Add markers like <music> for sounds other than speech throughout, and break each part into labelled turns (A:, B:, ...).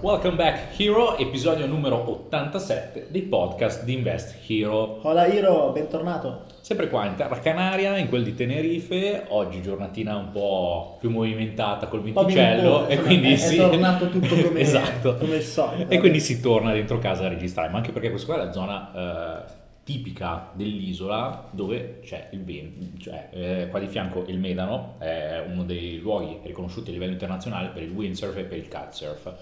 A: Welcome back Hero, episodio numero 87 dei podcast di Invest Hero.
B: Hola Hiro, bentornato.
A: Sempre qua in terra Canaria, in quel di Tenerife, oggi giornatina un po' più movimentata col venticello e quindi
B: è,
A: si...
B: è tornato tutto come, <laughs>
A: esatto.
B: come il solito.
A: E quindi si torna dentro casa a registrare, ma anche perché questa qua è la zona eh, tipica dell'isola dove c'è il vento, cioè eh, qua di fianco il Medano è uno dei luoghi riconosciuti a livello internazionale per il windsurf e per il kitesurf.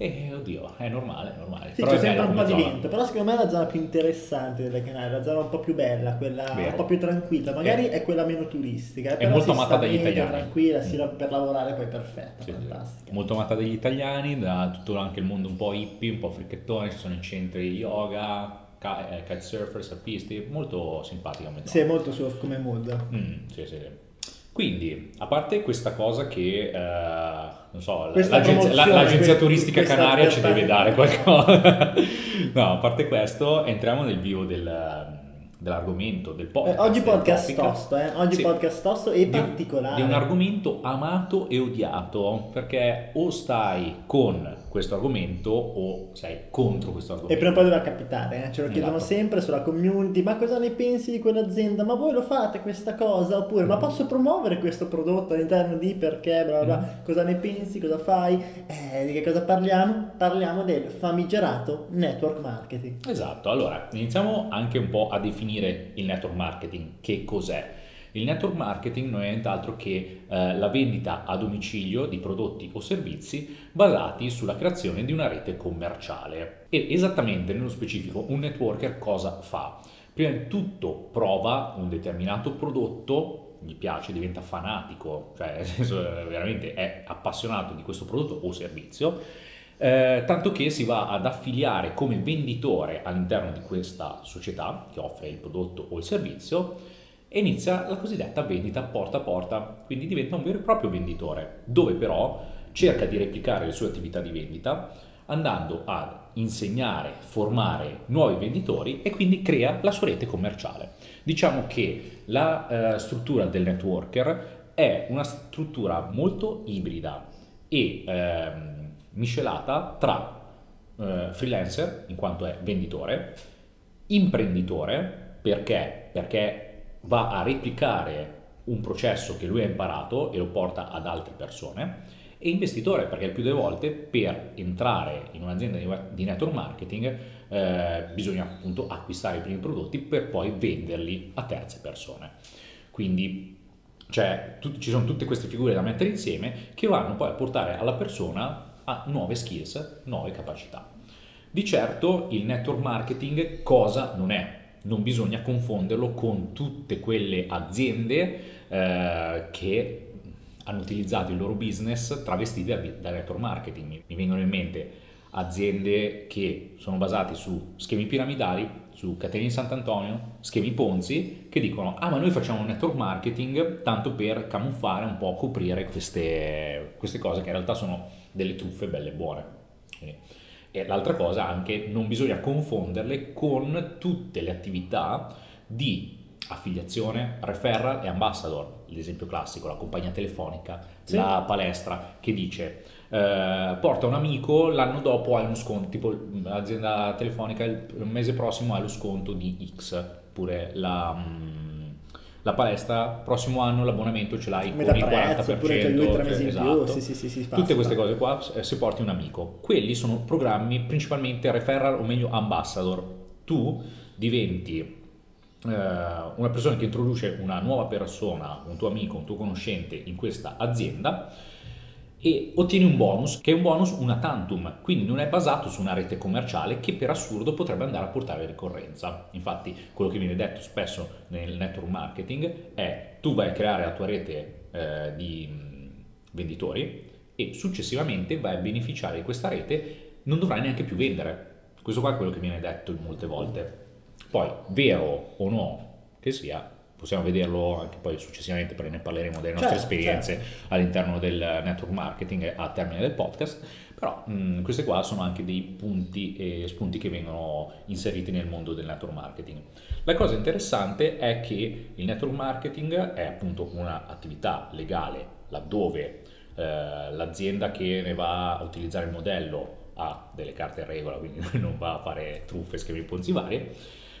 A: E oddio, è normale, è normale.
B: Sì,
A: Però
B: c'è sempre un po' di vento, però secondo me è la zona più interessante delle Canarie, la zona un po' più bella, quella
A: Vero.
B: un po' più tranquilla, magari
A: È-
B: è quella meno turistica, eh,
A: è molto amata dagli italiani.
B: tranquilla, sì,
A: Mm.
B: per lavorare poi perfetta,
A: Sì, sì.
B: fantastica.
A: Molto amata dagli italiani, da tutto anche il mondo un po' hippie, un po' fricchettone, ci sono i centri yoga, ka- eh, kitesurfer, surfisti, molto simpatica come
B: Sì, molto surf come mood.
A: Mm, sì, sì. Quindi, a parte questa cosa che, eh, non so, l'agenzia, l'agenzia turistica canaria ci deve dare qualcosa. <laughs> no, a parte questo, entriamo nel vivo del- dell'argomento, del
B: Eh,
A: podcast.
B: oggi
A: del
B: podcast tosto, eh? oggi
A: Sì.
B: podcast tosto e
A: Di-
B: particolare.
A: Di un argomento amato e odiato, perché o stai con questo argomento o sei contro questo
B: E
A: argomento.
B: prima o poi doveva capitare, eh? ce lo chiedono
A: Esatto.
B: sempre sulla community, ma cosa ne pensi di quell'azienda? Ma voi lo fate questa cosa? Oppure, ma posso promuovere questo prodotto all'interno di perché, bla bla bla,
A: Mm.
B: cosa ne pensi, cosa fai? Eh, di che cosa parliamo? Parliamo del famigerato network marketing.
A: Esatto, allora iniziamo anche un po' a definire il network marketing, che cos'è. Il network marketing non è nient'altro che eh, la vendita a domicilio di prodotti o servizi basati sulla creazione di una rete commerciale. E esattamente nello specifico un networker cosa fa? Prima di tutto prova un determinato prodotto, gli piace, diventa fanatico, cioè nel senso eh, veramente è appassionato di questo prodotto o servizio, eh, tanto che si va ad affiliare come venditore all'interno di questa società che offre il prodotto o il servizio e inizia la cosiddetta vendita porta a porta, quindi diventa un vero e proprio venditore, dove però cerca di replicare le sue attività di vendita andando a insegnare, formare nuovi venditori e quindi crea la sua rete commerciale. Diciamo che la eh, struttura del networker è una struttura molto ibrida e ehm, miscelata tra eh, freelancer, in quanto è venditore, imprenditore, perché? Perché va a replicare un processo che lui ha imparato e lo porta ad altre persone, e investitore, perché il più delle volte per entrare in un'azienda di network marketing eh, bisogna appunto acquistare i primi prodotti per poi venderli a terze persone. Quindi cioè, tut- ci sono tutte queste figure da mettere insieme che vanno poi a portare alla persona a nuove skills, nuove capacità. Di certo il network marketing cosa non è? Non bisogna confonderlo con tutte quelle aziende eh, che hanno utilizzato il loro business travestite da, network marketing. Mi- vengono in mente aziende che sono basate su schemi piramidali, su catene di Sant'Antonio, schemi Ponzi, che dicono ah ma noi facciamo network marketing tanto per camuffare un po', coprire queste, queste cose che in realtà sono delle truffe belle e buone. Quindi- e l'altra cosa anche, non bisogna confonderle con tutte le attività di affiliazione, referral e ambassador. L'esempio classico, la compagnia telefonica,
B: Sì.
A: la palestra che dice eh, porta un amico, l'anno dopo hai uno sconto, tipo l'azienda telefonica il mese prossimo hai lo sconto di X, oppure la, mm, la palestra prossimo anno l'abbonamento ce l'hai con
B: Metà
A: il 40%.
B: prezzo, oppure due tre mesi in
A: esatto.
B: più, sì sì sì, sì
A: Tutte queste cose qua, eh, se porti un amico, quelli sono programmi principalmente referral o meglio ambassador. Tu diventi eh, una persona che introduce una nuova persona, un tuo amico, un tuo conoscente in questa azienda e ottieni un bonus che è un bonus una tantum, quindi non è basato su una rete commerciale che per assurdo potrebbe andare a portare ricorrenza. Infatti, quello che viene detto spesso nel network marketing è tu vai a creare la tua rete eh, di mh, venditori e successivamente vai a beneficiare di questa rete, non dovrai neanche più vendere. Questo qua è quello che viene detto molte volte. Poi, vero o no che sia, possiamo vederlo anche poi successivamente perché ne parleremo delle nostre
B: Certo,
A: esperienze all'interno del network marketing a termine del podcast, però mh, queste qua sono anche dei punti e spunti che vengono inseriti nel mondo del network marketing. La cosa interessante è che il network marketing è appunto un'attività legale laddove eh, l'azienda che ne va a utilizzare il modello ha delle carte in regola, quindi <laughs> non va a fare truffe, schemi ponzi varie,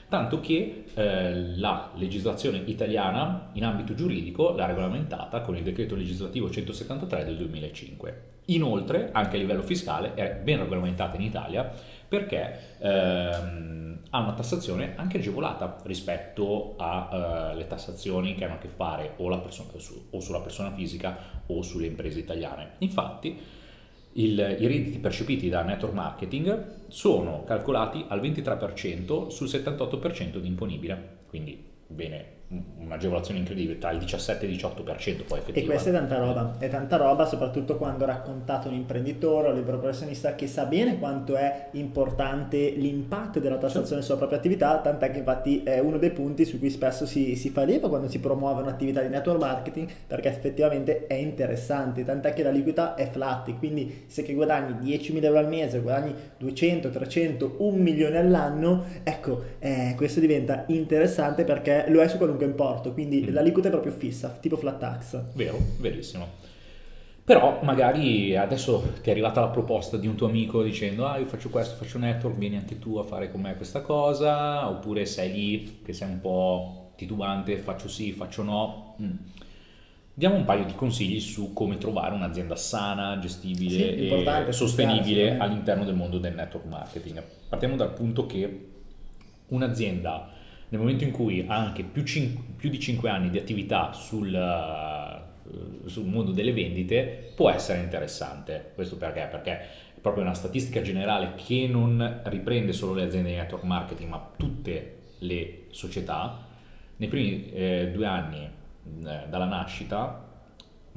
A: tanto che eh, la legislazione italiana in ambito giuridico l'ha regolamentata con il decreto legislativo 173 del 2005. Inoltre, anche a livello fiscale, è ben regolamentata in Italia perché ehm, ha una tassazione anche agevolata rispetto alle uh, tassazioni che hanno a che fare o, persona, o, sulla persona fisica o sulle imprese italiane. Infatti, il, i redditi percepiti da network marketing sono calcolati al 23% sul 78% di imponibile, quindi bene un'agevolazione incredibile tra il 17 e il 18% poi effettivamente.
B: E questa è tanta roba, è tanta roba soprattutto quando raccontato un imprenditore o un libero professionista che sa bene quanto è importante l'impatto della tassazione sulla propria attività, tant'è che infatti è uno dei punti su cui spesso si, si fa leva quando si promuove un'attività di network marketing perché effettivamente è interessante, tant'è che la liquidità è flat, quindi se che guadagni 10.000 euro al mese, guadagni 200, 300, 1 milione all'anno, ecco, eh, questo diventa interessante perché lo è su qualunque importo, quindi mm. l'aliquota è proprio fissa, tipo flat tax.
A: Vero, verissimo. Però magari adesso ti è arrivata la proposta di un tuo amico dicendo ah io faccio questo, faccio network, vieni anche tu a fare con me questa cosa, oppure sei lì che sei un po' titubante, faccio sì, faccio no. Mm. Diamo un paio di consigli su come trovare un'azienda sana, gestibile sì, e sostenibile all'interno del mondo del network marketing. Partiamo dal punto che un'azienda nel momento in cui ha anche più, cin- più di 5 anni di attività sul, uh, sul, mondo delle vendite, può essere interessante. Questo perché? Perché è proprio una statistica generale che non riprende solo le aziende di network marketing, ma tutte le società. Nei primi eh, due anni eh, dalla nascita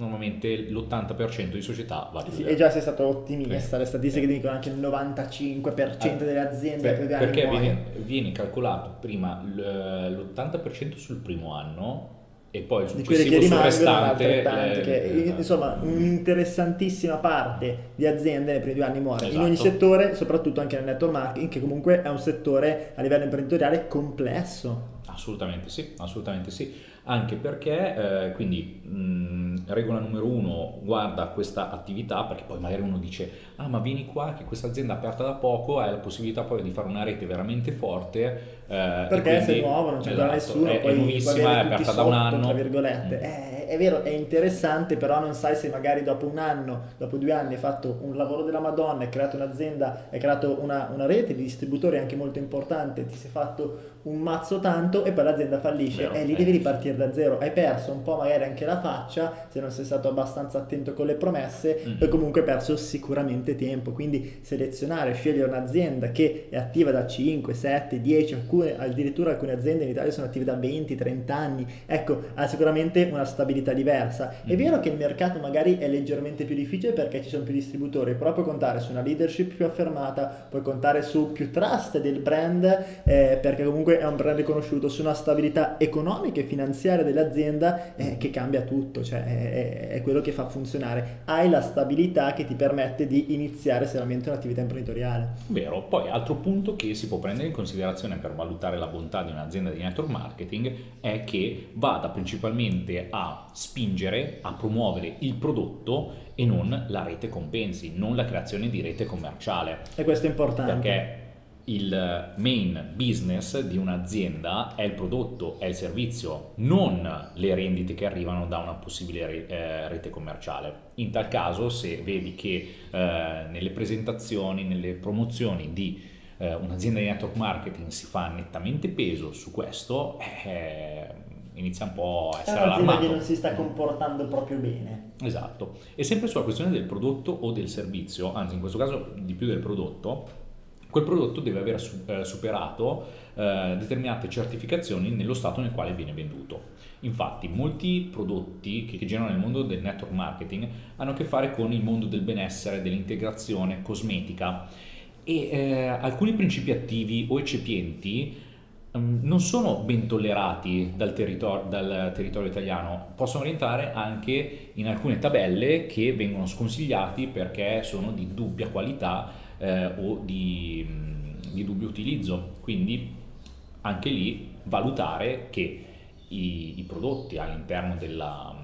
A: normalmente l'80% di società va
B: a Sì, e già sei stato ottimista, le statistiche dicono anche il 95% ah, delle aziende
A: per, perché viene, viene, calcolato prima l'80% sul primo anno e poi il successivo sul restante
B: eh, che, eh, insomma un'interessantissima parte di aziende nei primi due anni muore. Esatto. in ogni esatto. settore soprattutto anche nel network marketing che comunque è un settore a livello imprenditoriale complesso.
A: Assolutamente sì assolutamente sì anche perché eh, quindi mh, regola numero uno guarda questa attività perché poi magari uno dice ah ma vieni qua che questa azienda è aperta da poco hai la possibilità poi di fare una rete veramente forte
B: eh, perché quindi, se nuovo non c'è esatto, nessuno è, poi è nuovissima è aperta da un anno tra virgolette mm. è, è, vero è interessante però non sai se magari dopo un anno dopo due anni hai fatto un lavoro della madonna hai creato un'azienda hai creato una, una rete di distributori anche molto importante ti sei fatto un mazzo tanto e poi l'azienda fallisce e lì eh. devi ripartire da zero. Hai perso un po' magari anche la faccia se non sei stato abbastanza attento con le promesse mm. e comunque hai perso sicuramente tempo. Quindi selezionare, scegliere un'azienda che è attiva da 5, 7, 10, alcune, addirittura alcune aziende in Italia sono attive da 20, 30 anni. Ecco, ha sicuramente una stabilità diversa. Mm. È vero che il mercato magari è leggermente più difficile perché ci sono più distributori, però puoi contare su una leadership più affermata, puoi contare su più trust del brand eh, perché comunque è un brand riconosciuto su una stabilità economica e finanziaria dell'azienda eh, che cambia tutto, cioè è, è, quello che fa funzionare. Hai la stabilità che ti permette di iniziare seriamente un'attività imprenditoriale.
A: Vero, poi altro punto che si può prendere in considerazione per valutare la bontà di un'azienda di network marketing è che vada principalmente a spingere, a promuovere il prodotto e non la rete compensi, non la creazione di rete commerciale.
B: E questo è importante.
A: Perché il main business di un'azienda è il prodotto, è il servizio, non le rendite che arrivano da una possibile eh, rete commerciale. In tal caso, se vedi che eh, nelle presentazioni, nelle promozioni di eh, un'azienda di network marketing si fa nettamente peso su questo, eh, inizia un po' a essere è allarmato.
B: che non si sta comportando proprio bene.
A: Esatto. E sempre sulla questione del prodotto o del servizio, anzi in questo caso di più del prodotto, quel prodotto deve aver eh, superato eh, determinate certificazioni nello stato nel quale viene venduto. Infatti molti prodotti che, che girano nel mondo del network marketing hanno a che fare con il mondo del benessere, dell'integrazione cosmetica e eh, alcuni principi attivi o eccipienti um, non sono ben tollerati dal, territor- dal territorio italiano, possono rientrare anche in alcune tabelle che vengono sconsigliati perché sono di dubbia qualità eh, o di, di dubbio utilizzo. Quindi anche lì valutare che i, i prodotti all'interno della,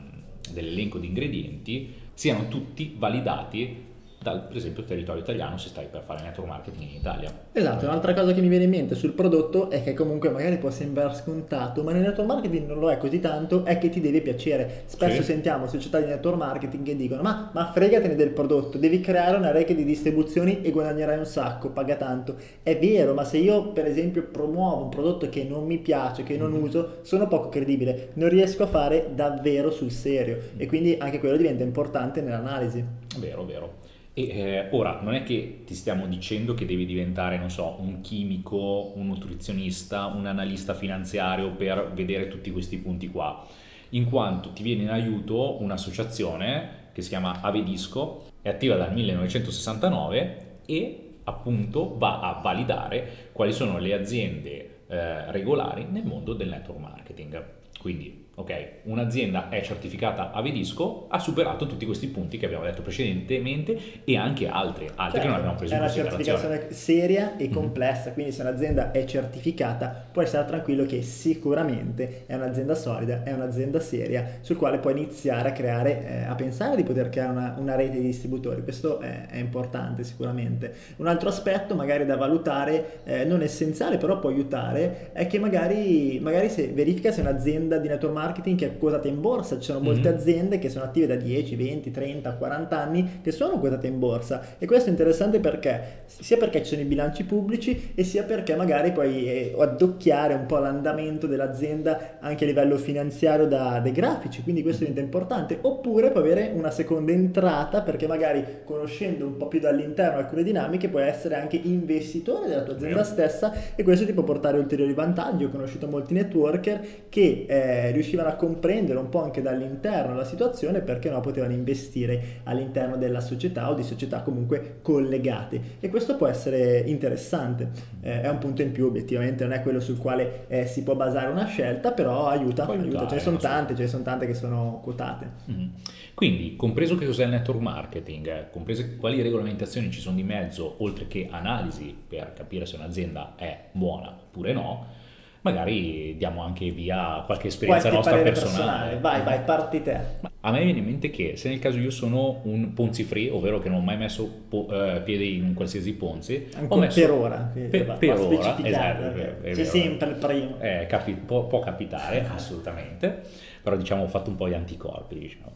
A: dell'elenco di ingredienti siano tutti validati dal per esempio territorio italiano se stai per fare network marketing in Italia.
B: Esatto, un'altra cosa che mi viene in mente sul prodotto è che comunque magari può sembrare scontato, ma nel network marketing non lo è così tanto, è che ti deve piacere. Spesso sì. sentiamo società di network marketing che dicono ma, ma fregatene del prodotto, devi creare una rete di distribuzioni e guadagnerai un sacco, paga tanto. È vero, ma se io per esempio promuovo un prodotto che non mi piace, che non mm-hmm. uso, sono poco credibile, non riesco a fare davvero sul serio e quindi anche quello diventa importante nell'analisi.
A: Vero, vero. E eh, ora non è che ti stiamo dicendo che devi diventare, non so, un chimico, un nutrizionista, un analista finanziario per vedere tutti questi punti qua, in quanto ti viene in aiuto un'associazione che si chiama Avedisco, è attiva dal 1969 e appunto va a validare quali sono le aziende eh, regolari nel mondo del network marketing. Quindi ok, un'azienda è certificata a Vedisco, ha superato tutti questi punti che abbiamo detto precedentemente e anche altri, altri certo, che non abbiamo preso in considerazione.
B: È una certificazione seria e mhm. complessa, mm-hmm. quindi se un'azienda è certificata puoi stare tranquillo che sicuramente è un'azienda solida, è un'azienda seria sul quale puoi iniziare a creare, eh, a pensare di poter creare una, una rete di distributori, questo è, è, importante sicuramente. Un altro aspetto magari da valutare, eh, non essenziale però può aiutare, è che magari, magari se verifica se un'azienda di network marketing che è quotata in borsa, ci sono molte mm-hmm. aziende che sono attive da 10, 20, 30, 40 anni che sono quotate in borsa. E questo è interessante perché sia perché ci sono i bilanci pubblici e sia perché magari puoi eh, addocchiare un po' l'andamento dell'azienda anche a livello finanziario da, dai grafici, quindi questo diventa importante, oppure puoi avere una seconda entrata perché magari conoscendo un po' più dall'interno alcune dinamiche puoi essere anche investitore della tua azienda stessa e questo ti può portare ulteriori vantaggi. Ho conosciuto molti networker che eh, riuscivano riuscivano a comprendere un po' anche dall'interno la situazione perché no potevano investire all'interno della società o di società comunque collegate e questo può essere interessante eh, è un punto in più obiettivamente non è quello sul quale eh, si può basare una scelta però aiuta, aiuta. aiuta. ce ne sono tante ce ne sono tante che sono quotate
A: mm-hmm. quindi compreso che cos'è il network marketing eh, comprese quali regolamentazioni ci sono di mezzo oltre che analisi per capire se un'azienda è buona oppure no magari diamo anche via qualche esperienza qualche nostra personale. personale.
B: Vai, vai, parti te.
A: A me viene in mente che se nel caso io sono un Ponzi free, ovvero che non ho mai messo po- eh, piede in un qualsiasi Ponzi,
B: Ancora
A: messo,
B: per ora,
A: per, va, per ora, esatto, è,
B: è c'è sempre il primo.
A: Eh, capi- può, può, capitare assolutamente, però diciamo ho fatto un po' di anticorpi, diciamo.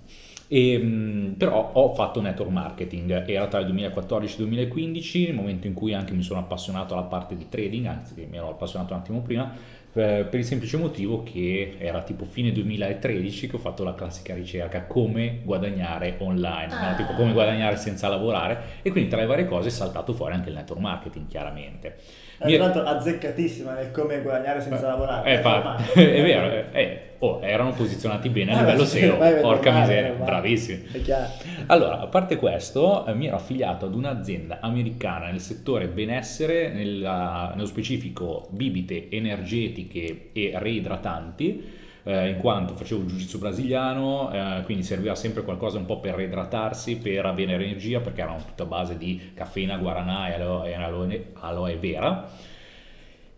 A: E, ehm, però ho fatto network marketing, era tra il 2014 e il 2015, il momento in cui anche mi sono appassionato alla parte di trading, anzi mi ero appassionato un attimo prima, per, per il semplice motivo che era tipo fine 2013 che ho fatto la classica ricerca come guadagnare online, ah. no? tipo come guadagnare senza lavorare e quindi tra le varie cose è saltato fuori anche il network marketing chiaramente.
B: Tra l'altro azzeccatissima nel come guadagnare senza eh, lavorare.
A: Eh, fa, <laughs> è vero, eh, eh, oh, erano posizionati bene a ah, livello SEO, porca miseria, bravissimi. Allora, a parte questo, eh, mi ero affiliato ad un'azienda americana nel settore benessere, nella, nello specifico bibite energetiche e reidratanti, eh, in quanto facevo il jiu-jitsu brasiliano, eh, quindi serviva sempre qualcosa un po' per reidratarsi, per avere energia, perché erano tutta a base di caffeina, guaranà e aloe, aloe vera.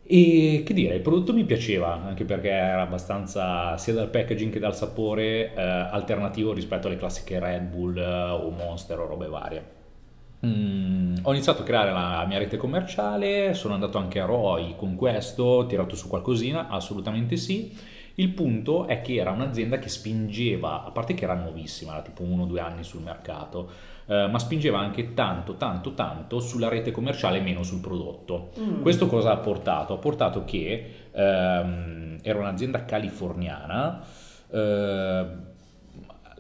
A: E che dire, il prodotto mi piaceva anche perché era abbastanza sia dal packaging che dal sapore eh, alternativo rispetto alle classiche Red Bull eh, o Monster o robe varie. Mm, ho iniziato a creare la mia rete commerciale, sono andato anche a ROI con questo, ho tirato su qualcosina, assolutamente sì il punto è che era un'azienda che spingeva, a parte che era nuovissima, era tipo uno o due anni sul mercato, eh, ma spingeva anche tanto, tanto, tanto sulla rete commerciale e meno sul prodotto. Mm. Questo cosa ha portato? Ha portato che ehm, era un'azienda californiana. Eh,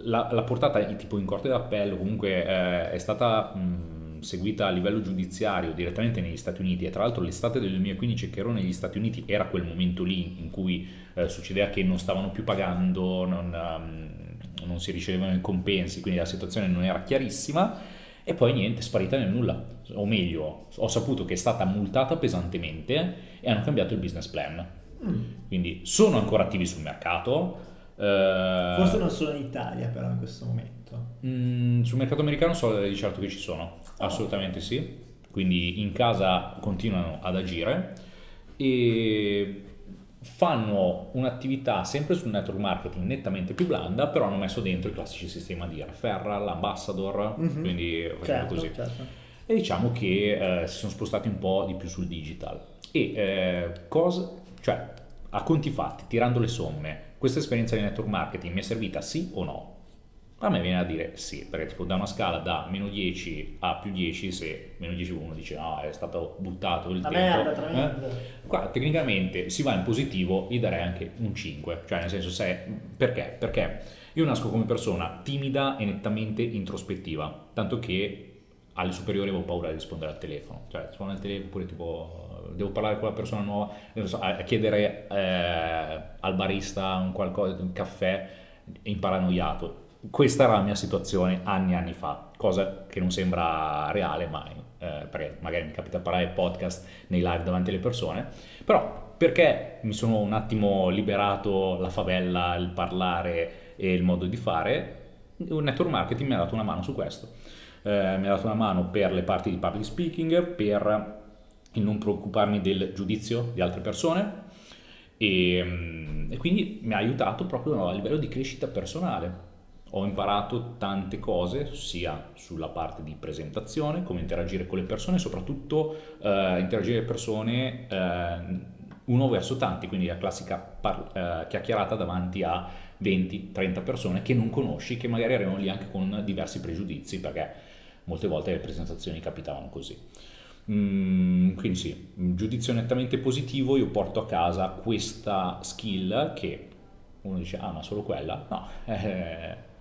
A: la, portata tipo in corte d'appello comunque eh, è stata mh, mm, seguita a livello giudiziario direttamente negli Stati Uniti e tra l'altro l'estate del 2015 che ero negli Stati Uniti era quel momento lì in cui eh, succedeva che non stavano più pagando, non, um, non si ricevevano i compensi, quindi la situazione non era chiarissima e poi niente, sparita nel nulla, o meglio, ho saputo che è stata multata pesantemente e hanno cambiato il business plan. Mm. Quindi sono ancora attivi sul mercato.
B: Eh, Forse non sono in Italia però in questo momento.
A: Mm, sul mercato americano so di certo che ci sono, oh. assolutamente sì. Quindi in casa continuano ad agire e fanno un'attività sempre sul network marketing nettamente più blanda, però hanno messo dentro i classici sistemi di referral, ambassador, mm-hmm. quindi certo, così. Certo. E diciamo che eh, si sono spostati un po' di più sul digital. E eh, cosa, cioè, a conti fatti, tirando le somme, questa esperienza di network marketing mi è servita sì o no? A me viene a dire sì, perché tipo da una scala da meno 10 a più 10, se meno 10 uno dice no, è stato buttato il
B: la
A: tempo. Merda, eh? Qua tecnicamente si va in positivo, gli darei anche un 5, cioè nel senso se... Perché? Perché io nasco come persona timida e nettamente introspettiva, tanto che alle superiori avevo paura di rispondere al telefono, cioè suona il telefono oppure tipo devo parlare con la persona nuova, so, a chiedere eh, al barista un qualcosa, un caffè in paranoiato questa era la mia situazione anni e anni fa, cosa che non sembra reale mai, eh, perché magari mi capita parlare podcast nei live davanti alle persone, però perché mi sono un attimo liberato la favella, il parlare e il modo di fare, il network marketing mi ha dato una mano su questo. Eh, mi ha dato una mano per le parti di public speaking, per il non preoccuparmi del giudizio di altre persone e, mm, e quindi mi ha aiutato proprio a livello di crescita personale ho imparato tante cose, sia sulla parte di presentazione, come interagire con le persone, soprattutto eh, interagire con le persone eh, uno verso tanti, quindi la classica par- eh, chiacchierata davanti a 20-30 persone che non conosci, che magari arrivano lì anche con diversi pregiudizi, perché molte volte le presentazioni capitavano così. Mm, quindi sì, giudizio nettamente positivo, io porto a casa questa skill che uno dice, ah ma solo quella? No, <laughs> eh,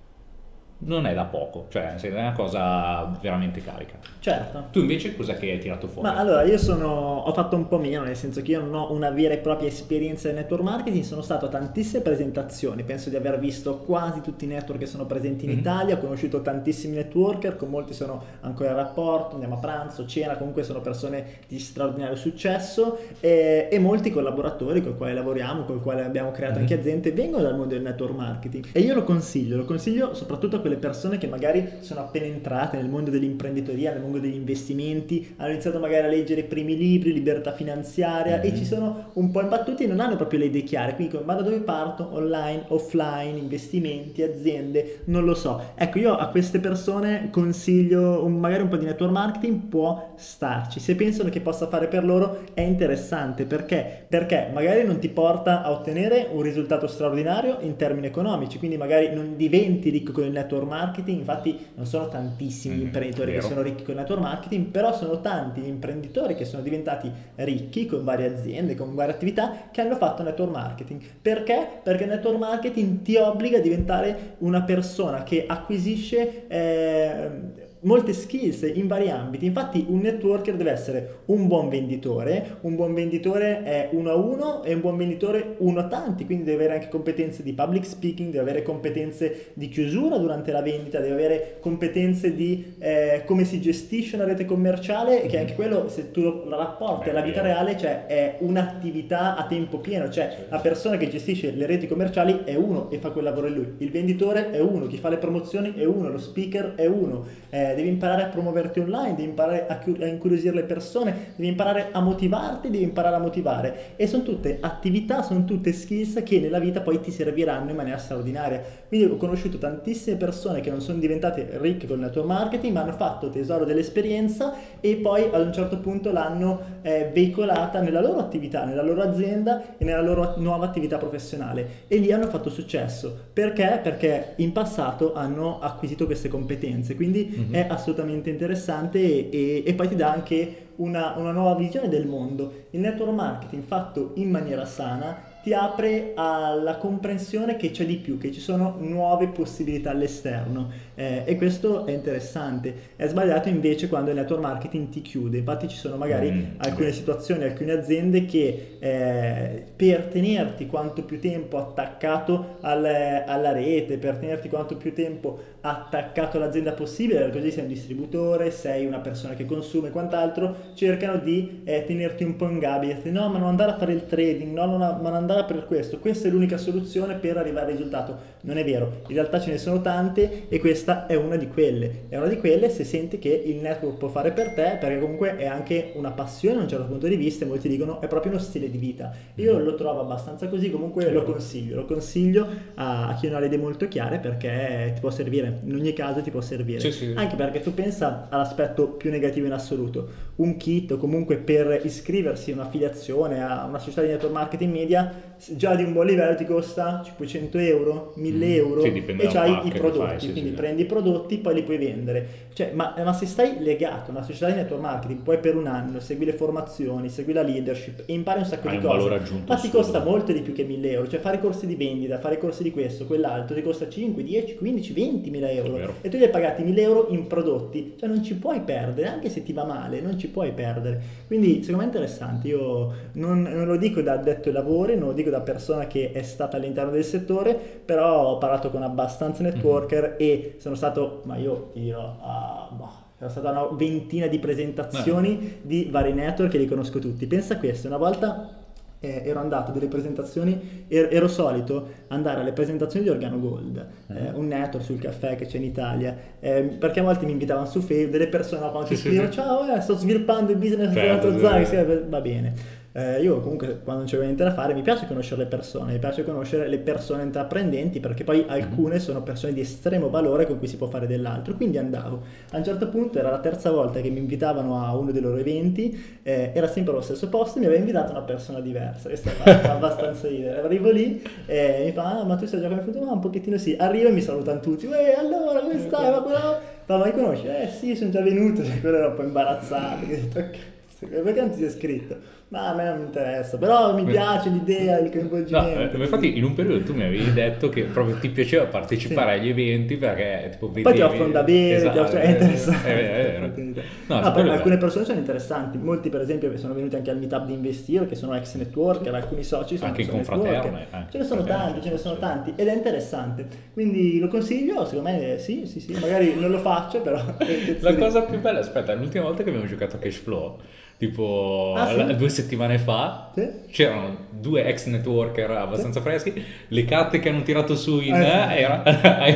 A: non è da poco, cioè è una cosa veramente carica.
B: Certo.
A: Tu invece cos'è che hai tirato fuori?
B: Ma allora io sono, ho fatto un po' meno, nel senso che io non ho una vera e propria esperienza di network marketing, sono stato a tantissime presentazioni, penso di aver visto quasi tutti i network che sono presenti in mm-hmm. Italia, ho conosciuto tantissimi networker, con molti sono ancora in rapporto, andiamo a pranzo, cena, comunque sono persone di straordinario successo e, e molti collaboratori con i quali lavoriamo, con i quali abbiamo creato mm-hmm. anche aziende, vengono dal mondo del network marketing e io lo consiglio, lo consiglio soprattutto a quelle persone che magari sono appena entrate nel mondo dell'imprenditoria, nel mondo degli investimenti, hanno iniziato magari a leggere i primi libri, libertà finanziaria mm-hmm. e ci sono un po' imbattuti e non hanno proprio le idee chiare, quindi ma da dove parto? Online, offline, investimenti, aziende, non lo so. Ecco, io a queste persone consiglio un, magari un po' di network marketing, può starci. Se pensano che possa fare per loro è interessante perché? Perché magari non ti porta a ottenere un risultato straordinario in termini economici, quindi magari non diventi ricco con il network network marketing, infatti non sono tantissimi gli mm, imprenditori vero. che sono ricchi con il network marketing, però sono tanti gli imprenditori che sono diventati ricchi con varie aziende, con varie attività che hanno fatto network marketing. Perché? Perché il network marketing ti obbliga a diventare una persona che acquisisce eh, molte skills in vari ambiti. Infatti un networker deve essere un buon venditore, un buon venditore è uno a uno e un buon venditore uno a tanti, quindi deve avere anche competenze di public speaking, deve avere competenze di chiusura durante la vendita, deve avere competenze di eh, come si gestisce una rete commerciale, che anche quello se tu lo rapporti alla vita reale, cioè è un'attività a tempo pieno, cioè la persona che gestisce le reti commerciali è uno e fa quel lavoro lui, il venditore è uno, chi fa le promozioni è uno, lo speaker è uno. Eh, devi imparare a promuoverti online, devi imparare a, a incuriosire le persone, devi imparare a motivarti, devi imparare a motivare. E sono tutte attività, sono tutte skills che nella vita poi ti serviranno in maniera straordinaria. Quindi ho conosciuto tantissime persone che non sono diventate ricche con il network marketing, ma hanno fatto tesoro dell'esperienza e poi ad un certo punto l'hanno eh, veicolata nella loro attività, nella loro azienda e nella loro nuova attività professionale. E lì hanno fatto successo. Perché? Perché in passato hanno acquisito queste competenze. Quindi mm-hmm. è assolutamente interessante e, e, e poi ti dà anche una, una nuova visione del mondo. Il network marketing fatto in maniera sana ti apre alla comprensione che c'è di più, che ci sono nuove possibilità all'esterno. Eh, e questo è interessante. È sbagliato invece quando il network marketing ti chiude, infatti ci sono magari mm, alcune situazioni, alcune aziende che eh, per tenerti quanto più tempo attaccato al, alla rete, per tenerti quanto più tempo attaccato all'azienda possibile, così sei un distributore, sei una persona che consuma e quant'altro, cercano di eh, tenerti un po' in gabbia, no ma non andare a fare il trading, no, non, ma non andare andare per questo, questa è l'unica soluzione per arrivare al risultato. Non è vero, in realtà ce ne sono tante e questa è una di quelle. È una di quelle se senti che il network può fare per te, perché comunque è anche una passione da un certo punto di vista e molti dicono è proprio uno stile di vita. Io lo trovo abbastanza così, comunque lo consiglio, lo consiglio a, a chi non ha le idee molto chiare perché ti può servire, in ogni caso ti può servire. Sì, sì. Anche perché tu pensa all'aspetto più negativo in assoluto. Un kit o comunque per iscriversi a un'affiliazione a una società di network marketing media già di un buon livello ti costa 500 euro, 1000 mm, euro sì, e c'hai i prodotti, fai, sì, quindi sì, prendi i prodotti poi li puoi vendere. Cioè, ma, ma, se stai legato a una società di network marketing, poi per un anno segui le formazioni, segui la leadership e impari un sacco Hai di un cose, ma ti costa molto di più che 1000 euro. Cioè fare corsi di vendita, fare corsi di questo, quell'altro, ti costa 5, 10, 15, 20 mila euro. E tu li hai pagati 1000 euro in prodotti. Cioè non ci puoi perdere, anche se ti va male, non ci puoi perdere. Quindi secondo me è interessante. Io non, non lo dico da addetto ai lavori, non lo dico da persona che è stata all'interno del settore, però ho parlato con abbastanza networker mm-hmm. e sono stato, ma io io a, boh, c'era stata una ventina di presentazioni eh. di vari network che li conosco tutti. Pensa a questo, una volta eh, ero andato a delle presentazioni, ero, ero, solito andare alle presentazioni di Organo Gold, mm. eh, un network sul caffè che c'è in Italia, eh, perché a volte mi invitavano su Facebook, delle persone quando ti scrivono, ciao, eh, sto sviluppando il business certo, Zag, sì, va bene. Eh, io comunque quando non c'è niente da fare mi piace conoscere le persone, mi piace conoscere le persone intraprendenti perché poi alcune sono persone di estremo valore con cui si può fare dell'altro. Quindi andavo. A un certo punto era la terza volta che mi invitavano a uno dei loro eventi, eh, era sempre allo stesso posto e mi aveva invitato una persona diversa. Questo fa <laughs> abbastanza ridere. Arrivo lì e mi fa, ah, ma tu sai già come funziona? Ah, un pochettino sì. Arrivo e mi salutano tutti, Uè, allora come stai? Ma quello... Ma mi conosci? Eh sì, sono già venuto, <laughs> cioè, quello era un po' imbarazzato. <laughs> Perché non ti sei iscritto? Ma a me non interessa, però mi piace l'idea, il coinvolgimento.
A: No, infatti in un periodo tu mi avevi detto che proprio ti piaceva partecipare sì. agli eventi perché tipo
B: vedevi... Poi ti offrono da bere, esatto, ti offrono... è interessante. È vero, <laughs> è vero. No, no, poi alcune persone sono interessanti, molti per esempio sono venuti anche al meetup di Investire che sono ex networker, alcuni soci sono
A: anche in confraterne.
B: Ce ne sono tanti, ce ne sono tanti ed è interessante. Quindi lo consiglio, secondo me sì, sì, sì, magari non lo faccio però... <laughs>
A: La cosa più bella, aspetta, l'ultima volta che abbiamo giocato a Cash Flow tipo ah, sì? due settimane fa sì? c'erano due ex networker abbastanza sì? freschi le carte che hanno tirato su in eh, era, <laughs> hai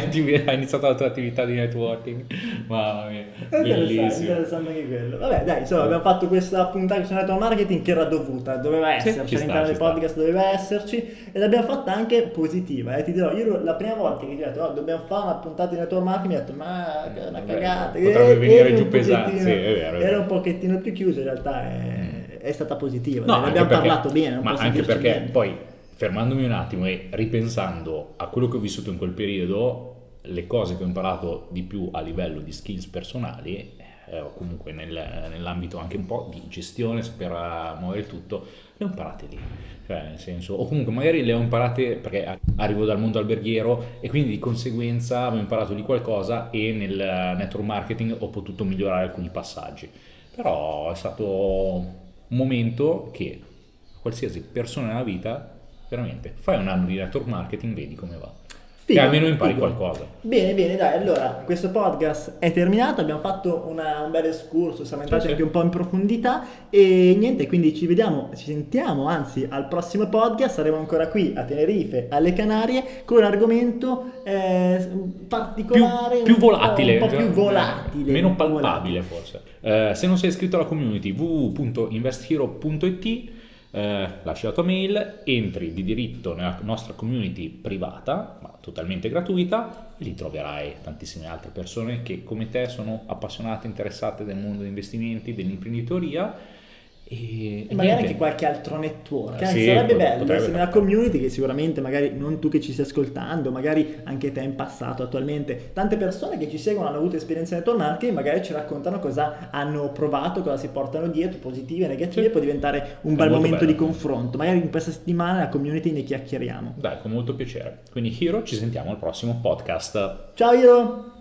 A: iniziato la tua attività di networking mamma mia bellissimo
B: interessante anche quello vabbè dai insomma abbiamo fatto questa puntata sul network marketing che era dovuta doveva esserci all'interno del podcast sta. doveva esserci e l'abbiamo fatta anche positiva eh. ti dirò io la prima volta che ti ho detto oh, dobbiamo fare una puntata di network marketing mi ho detto ma che è una cagata
A: potrebbe eh, venire giù pesante
B: era un pochettino più chiuso in realtà è, è stata positiva. No, ne abbiamo perché, parlato bene.
A: Ma anche perché niente. poi, fermandomi un attimo e ripensando a quello che ho vissuto in quel periodo, le cose che ho imparato di più a livello di skills personali, eh, o comunque nel, nell'ambito anche un po' di gestione, saper muovere il tutto, le ho imparate lì. Cioè, nel senso, o comunque magari le ho imparate perché arrivo dal mondo alberghiero e quindi di conseguenza avevo imparato di qualcosa e nel network marketing ho potuto migliorare alcuni passaggi. Però è stato un momento che qualsiasi persona nella vita, veramente, fai un anno di network marketing, vedi come va. Figo, e almeno impari figo. qualcosa.
B: Bene, bene, dai, allora questo podcast è terminato, abbiamo fatto una, un bel escurso, siamo entrati sì, anche sì. un po' in profondità e niente, quindi ci vediamo, ci sentiamo, anzi al prossimo podcast saremo ancora qui a Tenerife, alle Canarie, con un argomento eh, particolare,
A: più, più volatile,
B: un po' più volatile,
A: meno palpabile forse. Eh, se non sei iscritto alla community www.investhero.it eh, lasci la tua mail, entri di diritto nella nostra community privata, ma totalmente gratuita, lì troverai tantissime altre persone che come te sono appassionate, interessate del mondo degli investimenti, dell'imprenditoria
B: e, e magari anche qualche altro network, sì, sarebbe bello essere nella community che sicuramente magari non tu che ci stai ascoltando, magari anche te in passato attualmente, tante persone che ci seguono hanno avuto esperienze network marketing magari ci raccontano cosa hanno provato, cosa si portano dietro, positive e negative, sì. può diventare un È bel momento bello. di confronto, magari in questa settimana la community ne chiacchieriamo.
A: Dai, con molto piacere. Quindi Hiro, ci sentiamo al prossimo podcast.
B: Ciao Hiro!